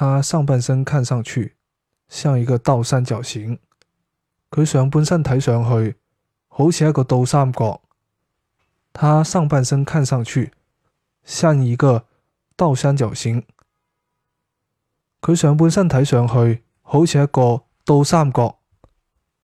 他上半身看上去像一个倒三角形。佢上半身睇上去好似一个倒三角。他上半身看上去像一个倒三角形。佢上半身睇上去好似一个倒三角。